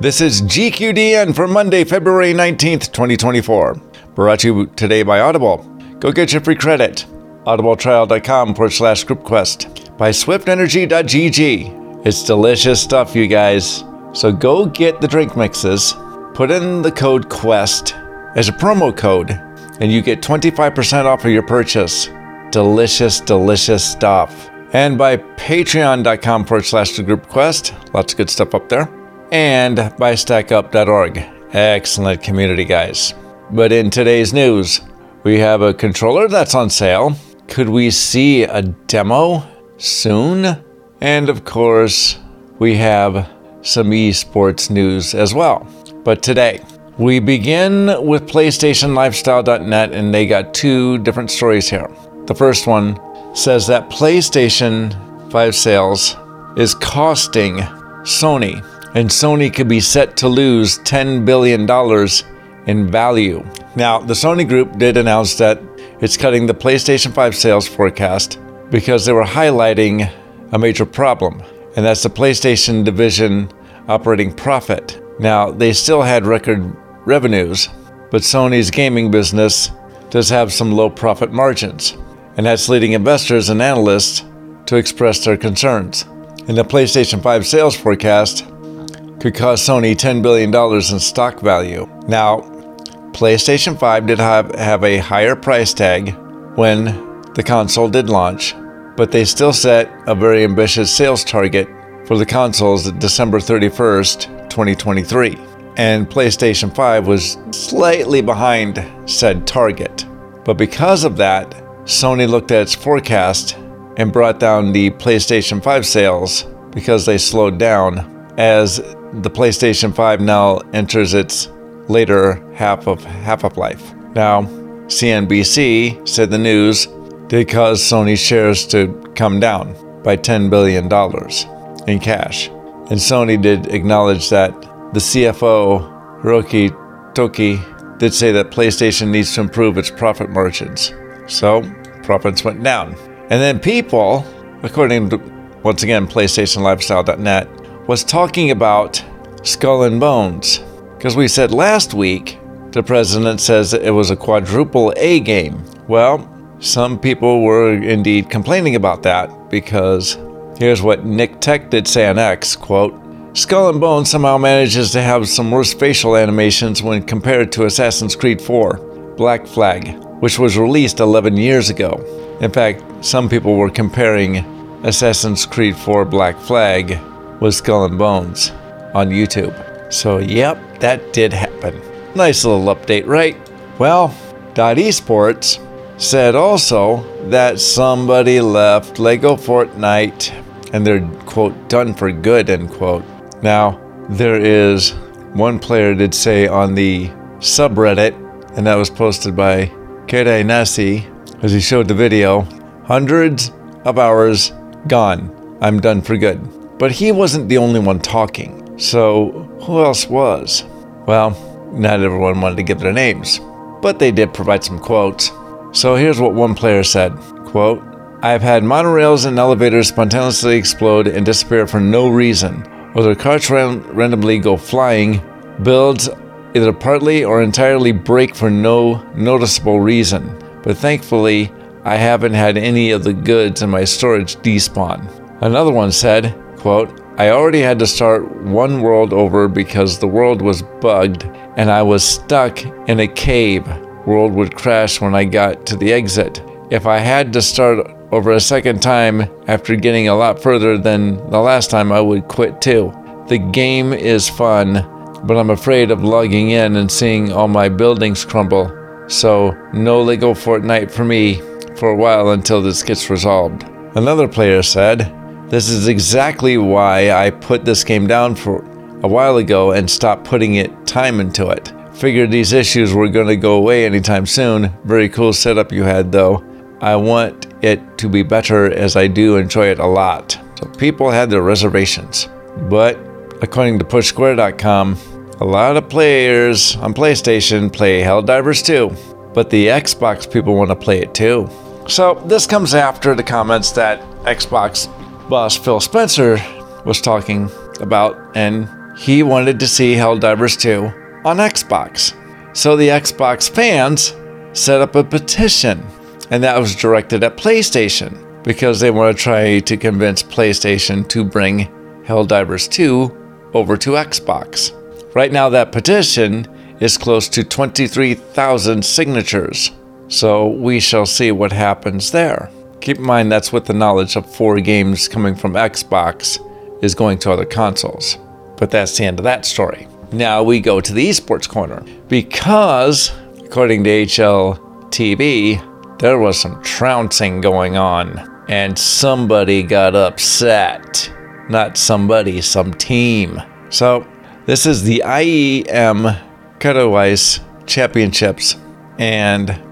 This is GQDN for Monday, February 19th, 2024. Brought to you today by Audible. Go get your free credit. audibletrial.com forward slash groupquest by swiftenergy.gg. It's delicious stuff, you guys. So go get the drink mixes, put in the code QUEST as a promo code, and you get 25% off of your purchase. Delicious, delicious stuff. And by patreon.com forward slash the group quest. Lots of good stuff up there. And by stackup.org. Excellent community, guys. But in today's news, we have a controller that's on sale. Could we see a demo soon? And of course, we have some esports news as well. But today, we begin with PlayStationLifestyle.net, and they got two different stories here. The first one says that PlayStation 5 sales is costing Sony, and Sony could be set to lose $10 billion in value. Now, the Sony Group did announce that it's cutting the PlayStation 5 sales forecast because they were highlighting a major problem, and that's the PlayStation division operating profit. Now, they still had record revenues, but Sony's gaming business does have some low profit margins, and that's leading investors and analysts to express their concerns. In the PlayStation 5 sales forecast could cost Sony $10 billion in stock value. Now, PlayStation 5 did have, have a higher price tag when the console did launch, but they still set a very ambitious sales target for the consoles at December 31st, 2023. And PlayStation 5 was slightly behind said target. But because of that, Sony looked at its forecast and brought down the PlayStation 5 sales because they slowed down as the PlayStation 5 now enters its later half of half of life. Now, CNBC said the news did cause Sony shares to come down by $10 billion in cash. And Sony did acknowledge that the CFO, Hiroki Toki, did say that PlayStation needs to improve its profit margins. So, profits went down. And then people, according to, once again, PlayStationLifestyle.net, was talking about Skull and Bones. Because we said last week, the president says it was a quadruple A game. Well, some people were indeed complaining about that because Here's what Nick Tech did say on X, quote, Skull and Bones somehow manages to have some worse facial animations when compared to Assassin's Creed 4, Black Flag, which was released 11 years ago. In fact, some people were comparing Assassin's Creed 4 Black Flag with Skull and Bones on YouTube. So, yep, that did happen. Nice little update, right? Well, Dot Esports said also that somebody left Lego Fortnite and they're, quote, done for good, end quote. Now, there is one player did say on the subreddit, and that was posted by Kere Nasi, as he showed the video, hundreds of hours gone. I'm done for good. But he wasn't the only one talking. So, who else was? Well, not everyone wanted to give their names, but they did provide some quotes. So here's what one player said quote, I have had monorails and elevators spontaneously explode and disappear for no reason, or their carts ran- randomly go flying, builds either partly or entirely break for no noticeable reason. But thankfully, I haven't had any of the goods in my storage despawn. Another one said, quote, I already had to start one world over because the world was bugged and I was stuck in a cave. World would crash when I got to the exit. If I had to start over a second time after getting a lot further than the last time, I would quit too. The game is fun, but I'm afraid of logging in and seeing all my buildings crumble. So, no Lego Fortnite for me for a while until this gets resolved. Another player said, This is exactly why I put this game down for a while ago and stopped putting it time into it. Figured these issues were going to go away anytime soon. Very cool setup you had though. I want it to be better as I do enjoy it a lot. So people had their reservations. But according to PushSquare.com, a lot of players on PlayStation play Helldivers too, but the Xbox people want to play it too. So this comes after the comments that Xbox boss Phil Spencer was talking about, and he wanted to see Helldivers 2 on Xbox. So the Xbox fans set up a petition, and that was directed at PlayStation because they want to try to convince PlayStation to bring Helldivers 2 over to Xbox. Right now, that petition is close to 23,000 signatures, so we shall see what happens there. Keep in mind that's with the knowledge of four games coming from Xbox is going to other consoles. But that's the end of that story. Now we go to the esports corner because, according to HLTV, there was some trouncing going on and somebody got upset. Not somebody, some team. So, this is the IEM Katowice Championships, and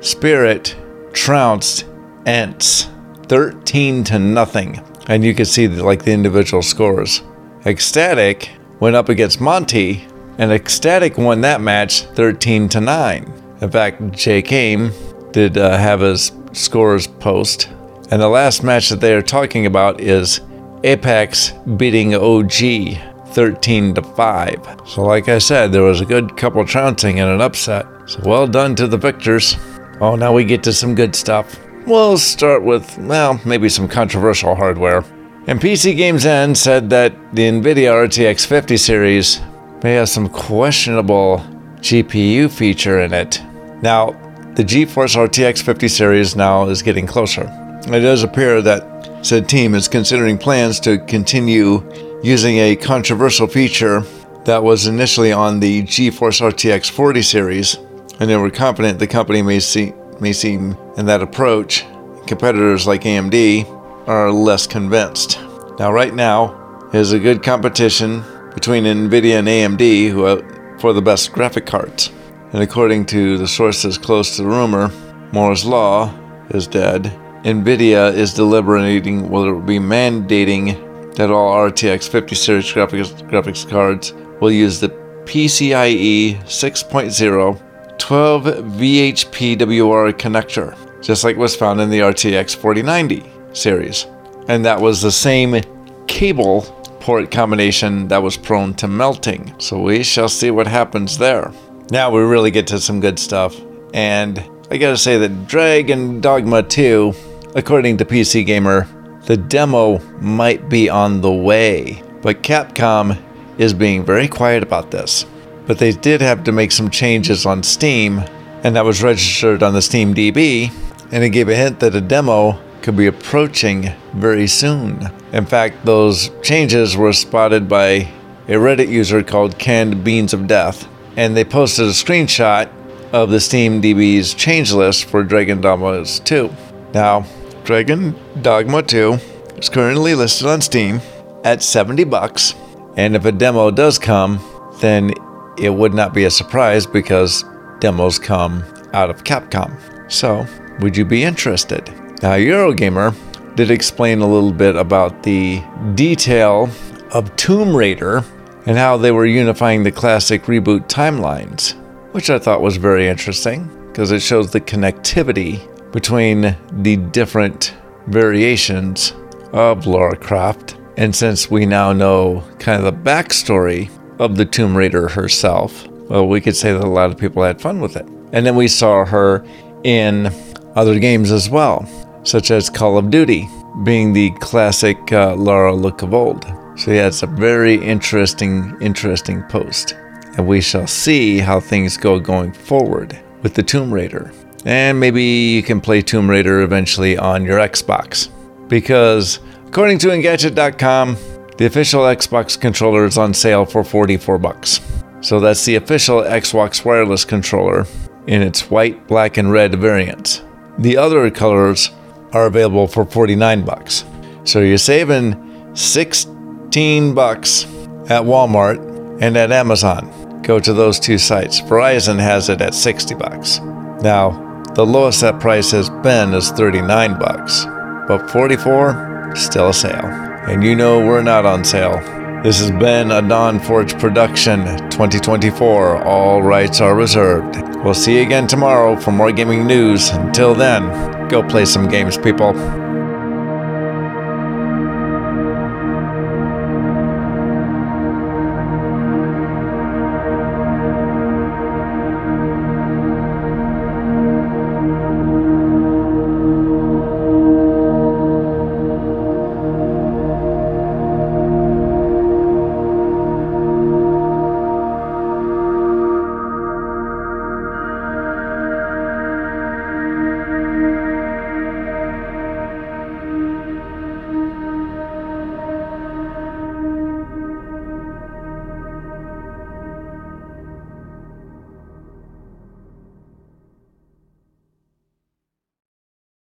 Spirit trounced ENCE 13 to nothing. And you can see the, like the individual scores. Ecstatic went up against Monte, and Ecstatic won that match 13 to 9. In fact, Jay Kame did uh, have his scores post. And the last match that they are talking about is Apeks beating OG 13 to 5. So, like I said, there was a good couple trouncing and an upset. So, well done to the victors. Oh, now we get to some good stuff. We'll start with, well, maybe some controversial hardware. And PCGamesN said that the NVIDIA RTX 50 series may have some questionable GPU feature in it. Now, the GeForce RTX 50 series now is getting closer. It does appear that said team is considering plans to continue using a controversial feature that was initially on the GeForce RTX 40 series, and they were confident the company may see may seem in that approach. Competitors like AMD are less convinced. Now, right now is a good competition between Nvidia and AMD who for the best graphic cards. And according to the sources close to the rumor, Moore's Law is dead. Nvidia is deliberating whether it will be mandating that all RTX 50 series graphics, graphics cards will use the PCIe 6.0 12 VHPWR connector, just like was found in the RTX 4090 series. And that was the same cable port combination that was prone to melting. So we shall see what happens there. Now we really get to some good stuff. And I gotta say that Dragon Dogma 2, according to PC Gamer, the demo might be on the way, but Capcom is being very quiet about this. But they did have to make some changes on Steam, and that was registered on the Steam DB, and it gave a hint that a demo could be approaching very soon. In fact, those changes were spotted by a Reddit user called Canned Beans of Death, and they posted a screenshot of the Steam DB's change list for Dragon Dogma 2. Now, Dragon Dogma 2 is currently listed on Steam at 70 bucks, and if a demo does come, then it would not be a surprise because demos come out of Capcom. So, would you be interested? Now, Eurogamer did explain a little bit about the detail of Tomb Raider and how they were unifying the classic reboot timelines, which I thought was very interesting because it shows the connectivity between the different variations of Lara Croft. And since we now know kind of the backstory of the Tomb Raider herself, well, we could say that a lot of people had fun with it. And then we saw her in other games as well, such as Call of Duty, being the classic uh, Lara look of old. So yeah, it's a very interesting, interesting post. And we shall see how things go going forward with the Tomb Raider. And maybe you can play Tomb Raider eventually on your Xbox. Because according to Engadget.com, the official Xbox controller is on sale for 44 bucks. So that's the official Xbox wireless controller in its white, black, and red variants. The other colors are available for 49 bucks. So you're saving 16 bucks at Walmart and at Amazon. Go to those two sites. Verizon has it at 60 bucks. Now, the lowest that price has been is 39 bucks, but 44 still a sale. And you know we're not on sale. This has been a Dawn Forge production 2024. All rights are reserved. We'll see you again tomorrow for more gaming news. Until then, go play some games, people.